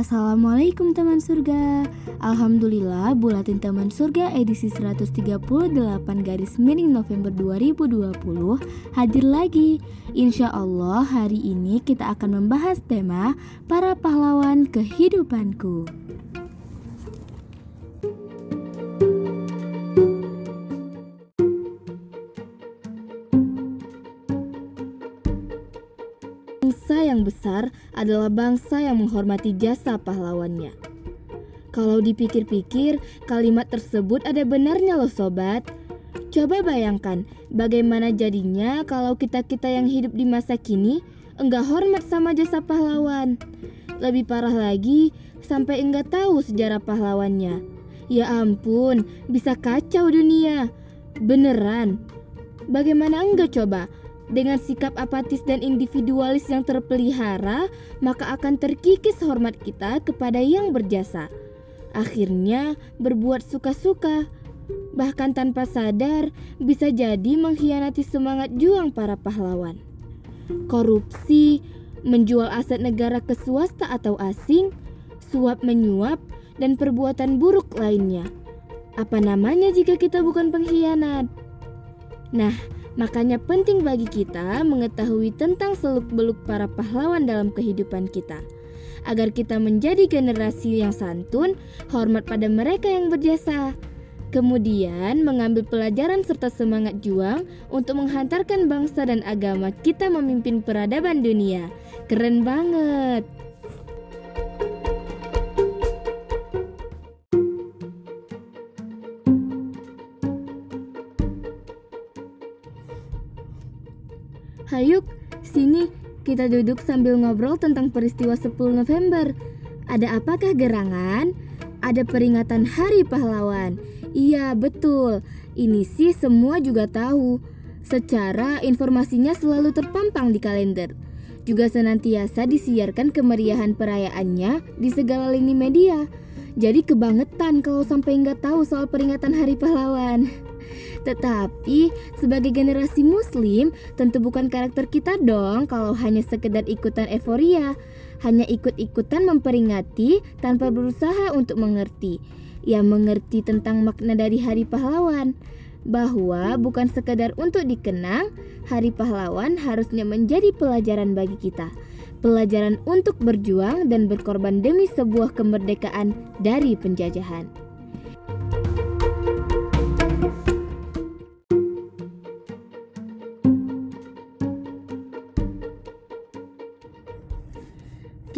Assalamualaikum teman surga. Alhamdulillah Bulatin Teman Surga edisi 138 garis miring November 2020 hadir lagi. Insya Allah hari ini kita akan membahas tema Para Pahlawan Kehidupanku yang besar adalah bangsa yang menghormati jasa pahlawannya. Kalau dipikir-pikir, kalimat tersebut ada benarnya loh sobat. Coba bayangkan bagaimana jadinya kalau kita-kita yang hidup di masa kini enggak hormat sama jasa pahlawan. Lebih parah lagi, sampai enggak tahu sejarah pahlawannya. Ya ampun, bisa kacau dunia. Beneran. Bagaimana enggak coba? Dengan sikap apatis dan individualis yang terpelihara, maka akan terkikis hormat kita kepada yang berjasa. Akhirnya, berbuat suka-suka, bahkan tanpa sadar, bisa jadi mengkhianati semangat juang para pahlawan. Korupsi, menjual aset negara ke swasta atau asing, suap menyuap, dan perbuatan buruk lainnya. Apa namanya jika kita bukan pengkhianat? Nah, Makanya penting bagi kita mengetahui tentang seluk-beluk para pahlawan dalam kehidupan kita agar kita menjadi generasi yang santun, hormat pada mereka yang berjasa. Kemudian mengambil pelajaran serta semangat juang untuk menghantarkan bangsa dan agama kita memimpin peradaban dunia. Keren banget! Hayuk, sini kita duduk sambil ngobrol tentang peristiwa 10 November. Ada apakah gerangan? Ada peringatan Hari Pahlawan. Iya, betul. Ini sih semua juga tahu. Secara informasinya selalu terpampang di kalender. Juga senantiasa disiarkan kemeriahan perayaannya di segala lini media. Jadi kebangetan kalau sampai nggak tahu soal peringatan Hari Pahlawan. Tetapi sebagai generasi muslim tentu bukan karakter kita dong kalau hanya sekedar ikutan euforia, hanya ikut-ikutan memperingati tanpa berusaha untuk mengerti. Yang mengerti tentang makna dari Hari Pahlawan bahwa bukan sekedar untuk dikenang, Hari Pahlawan harusnya menjadi pelajaran bagi kita. Pelajaran untuk berjuang dan berkorban demi sebuah kemerdekaan dari penjajahan.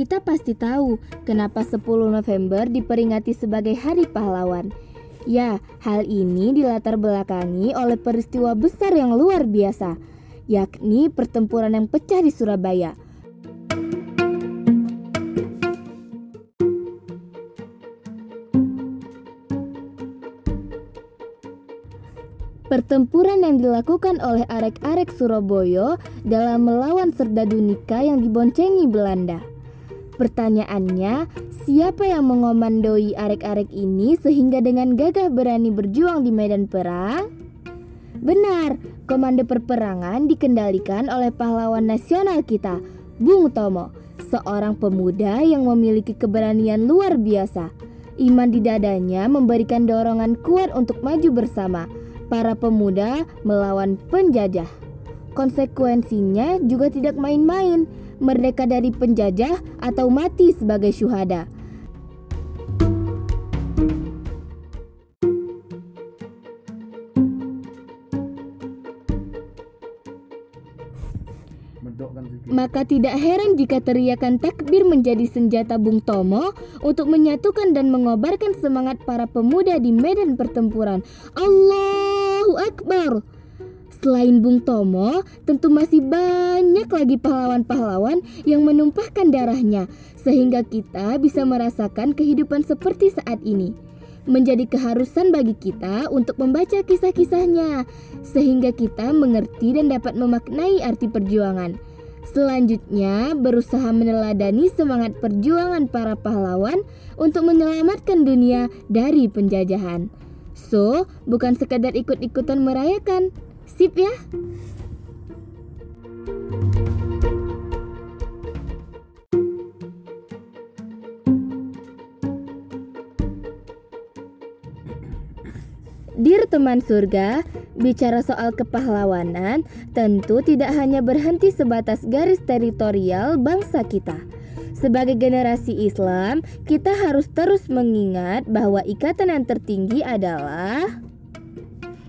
Kita pasti tahu kenapa 10 November diperingati sebagai Hari Pahlawan. Ya, hal ini dilatar belakangi oleh peristiwa besar yang luar biasa, yakni pertempuran yang pecah di Surabaya. Pertempuran yang dilakukan oleh arek-arek Surabaya dalam melawan Serdadu Nika yang diboncengi Belanda. Pertanyaannya, siapa yang mengomandoi arek-arek ini sehingga dengan gagah berani berjuang di medan perang? Benar, komando perperangan dikendalikan oleh pahlawan nasional kita, Bung Tomo, seorang pemuda yang memiliki keberanian luar biasa. Iman di dadanya memberikan dorongan kuat untuk maju bersama para pemuda melawan penjajah. Konsekuensinya juga tidak main-main merdeka dari penjajah atau mati sebagai syuhada. Maka tidak heran jika teriakan takbir menjadi senjata Bung Tomo untuk menyatukan dan mengobarkan semangat para pemuda di medan pertempuran. Allahu Akbar! Selain Bung Tomo, tentu masih banyak lagi pahlawan-pahlawan yang menumpahkan darahnya sehingga kita bisa merasakan kehidupan seperti saat ini. Menjadi keharusan bagi kita untuk membaca kisah-kisahnya sehingga kita mengerti dan dapat memaknai arti perjuangan. Selanjutnya, berusaha meneladani semangat perjuangan para pahlawan untuk menyelamatkan dunia dari penjajahan. So, bukan sekadar ikut-ikutan merayakan, Sip ya. Dir teman surga, bicara soal kepahlawanan tentu tidak hanya berhenti sebatas garis teritorial bangsa kita. Sebagai generasi Islam, kita harus terus mengingat bahwa ikatan yang tertinggi adalah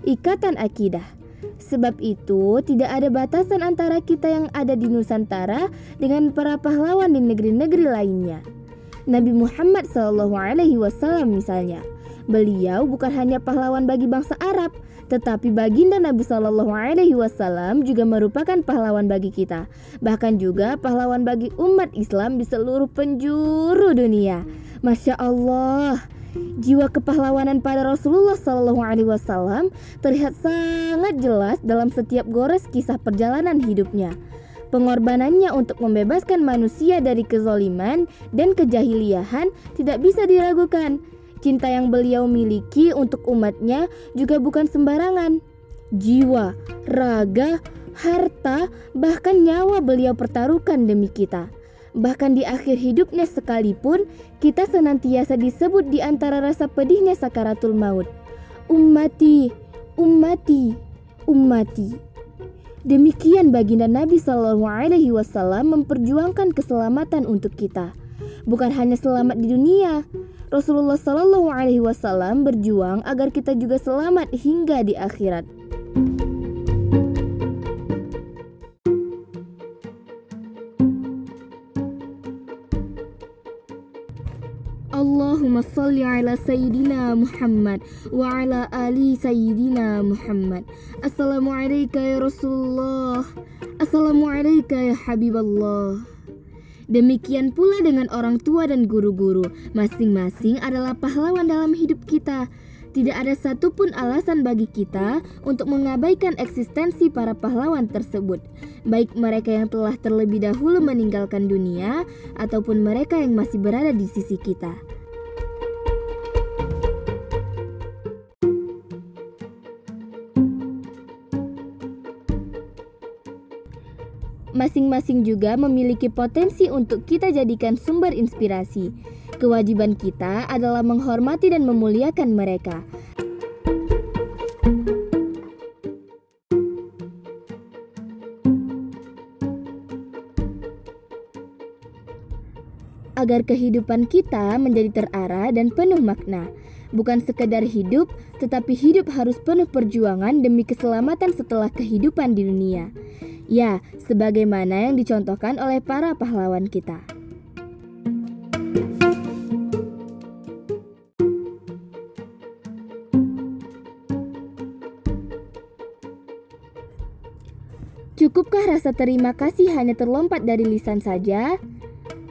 ikatan akidah. Sebab itu, tidak ada batasan antara kita yang ada di Nusantara dengan para pahlawan di negeri-negeri lainnya. Nabi Muhammad SAW misalnya Beliau bukan hanya pahlawan bagi bangsa Arab, tetapi baginda Nabi Wasallam juga merupakan pahlawan bagi kita, bahkan juga pahlawan bagi umat Islam di seluruh penjuru dunia. Masya Allah, jiwa kepahlawanan pada Rasulullah Shallallahu Alaihi Wasallam terlihat sangat jelas dalam setiap gores kisah perjalanan hidupnya. Pengorbanannya untuk membebaskan manusia dari kezoliman dan kejahiliahan tidak bisa diragukan. Cinta yang beliau miliki untuk umatnya juga bukan sembarangan. Jiwa, raga, harta, bahkan nyawa beliau pertaruhkan demi kita. Bahkan di akhir hidupnya sekalipun, kita senantiasa disebut di antara rasa pedihnya sakaratul maut. Ummati, ummati, ummati. Demikian baginda Nabi Shallallahu Alaihi Wasallam memperjuangkan keselamatan untuk kita. Bukan hanya selamat di dunia, Rasulullah Shallallahu Alaihi Wasallam berjuang agar kita juga selamat hingga di akhirat. Allahumma salli ala Sayyidina Muhammad wa ala ali Sayyidina Muhammad Assalamualaikum ya Rasulullah Assalamualaikum ya Habiballah Demikian pula dengan orang tua dan guru-guru, masing-masing adalah pahlawan dalam hidup kita. Tidak ada satupun alasan bagi kita untuk mengabaikan eksistensi para pahlawan tersebut, baik mereka yang telah terlebih dahulu meninggalkan dunia ataupun mereka yang masih berada di sisi kita. Masing-masing juga memiliki potensi untuk kita jadikan sumber inspirasi. Kewajiban kita adalah menghormati dan memuliakan mereka. Agar kehidupan kita menjadi terarah dan penuh makna. Bukan sekedar hidup, tetapi hidup harus penuh perjuangan demi keselamatan setelah kehidupan di dunia. Ya, sebagaimana yang dicontohkan oleh para pahlawan kita. Cukupkah rasa terima kasih hanya terlompat dari lisan saja?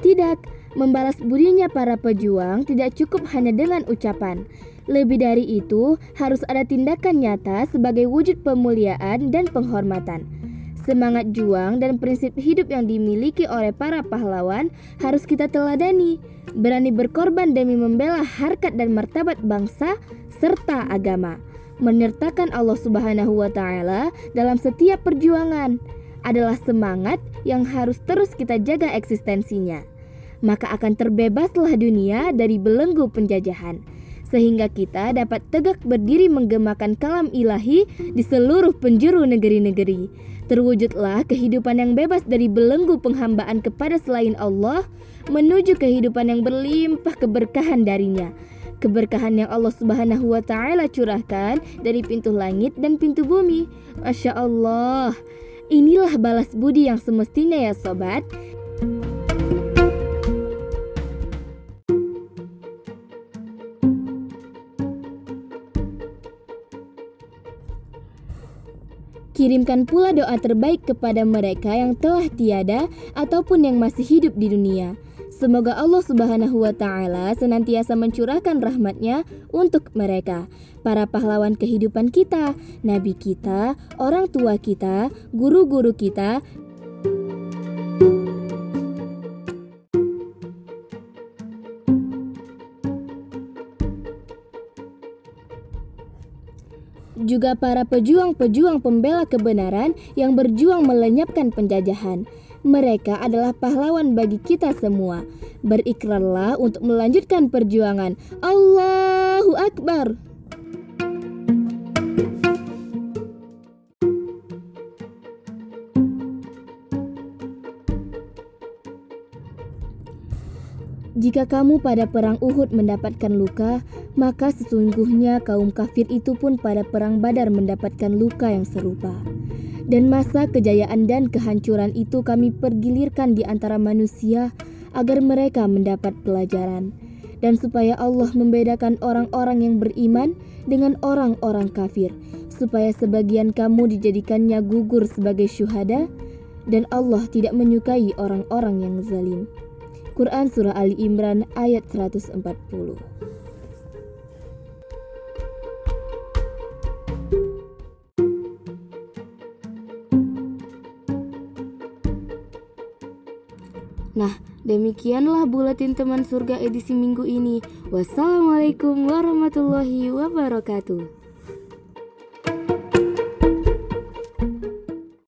Tidak, membalas budinya para pejuang tidak cukup hanya dengan ucapan. Lebih dari itu, harus ada tindakan nyata sebagai wujud pemuliaan dan penghormatan. Semangat juang dan prinsip hidup yang dimiliki oleh para pahlawan harus kita teladani. Berani berkorban demi membela harkat dan martabat bangsa serta agama. Menyertakan Allah Subhanahu wa taala dalam setiap perjuangan adalah semangat yang harus terus kita jaga eksistensinya. Maka akan terbebaslah dunia dari belenggu penjajahan sehingga kita dapat tegak berdiri menggemakan kalam ilahi di seluruh penjuru negeri-negeri Terwujudlah kehidupan yang bebas dari belenggu penghambaan kepada selain Allah menuju kehidupan yang berlimpah keberkahan darinya. Keberkahan yang Allah Subhanahu wa taala curahkan dari pintu langit dan pintu bumi. Masya Allah. Inilah balas budi yang semestinya ya sobat. Kirimkan pula doa terbaik kepada mereka yang telah tiada ataupun yang masih hidup di dunia. Semoga Allah Subhanahu wa Ta'ala senantiasa mencurahkan rahmatnya untuk mereka, para pahlawan kehidupan kita, nabi kita, orang tua kita, guru-guru kita, juga para pejuang-pejuang pembela kebenaran yang berjuang melenyapkan penjajahan. Mereka adalah pahlawan bagi kita semua. Berikrarlah untuk melanjutkan perjuangan. Allahu Akbar. Jika kamu pada perang Uhud mendapatkan luka, maka sesungguhnya kaum kafir itu pun pada perang Badar mendapatkan luka yang serupa. Dan masa kejayaan dan kehancuran itu kami pergilirkan di antara manusia agar mereka mendapat pelajaran dan supaya Allah membedakan orang-orang yang beriman dengan orang-orang kafir, supaya sebagian kamu dijadikannya gugur sebagai syuhada dan Allah tidak menyukai orang-orang yang zalim. Quran Surah Ali Imran ayat 140 Nah, demikianlah buletin teman surga edisi minggu ini. Wassalamualaikum warahmatullahi wabarakatuh.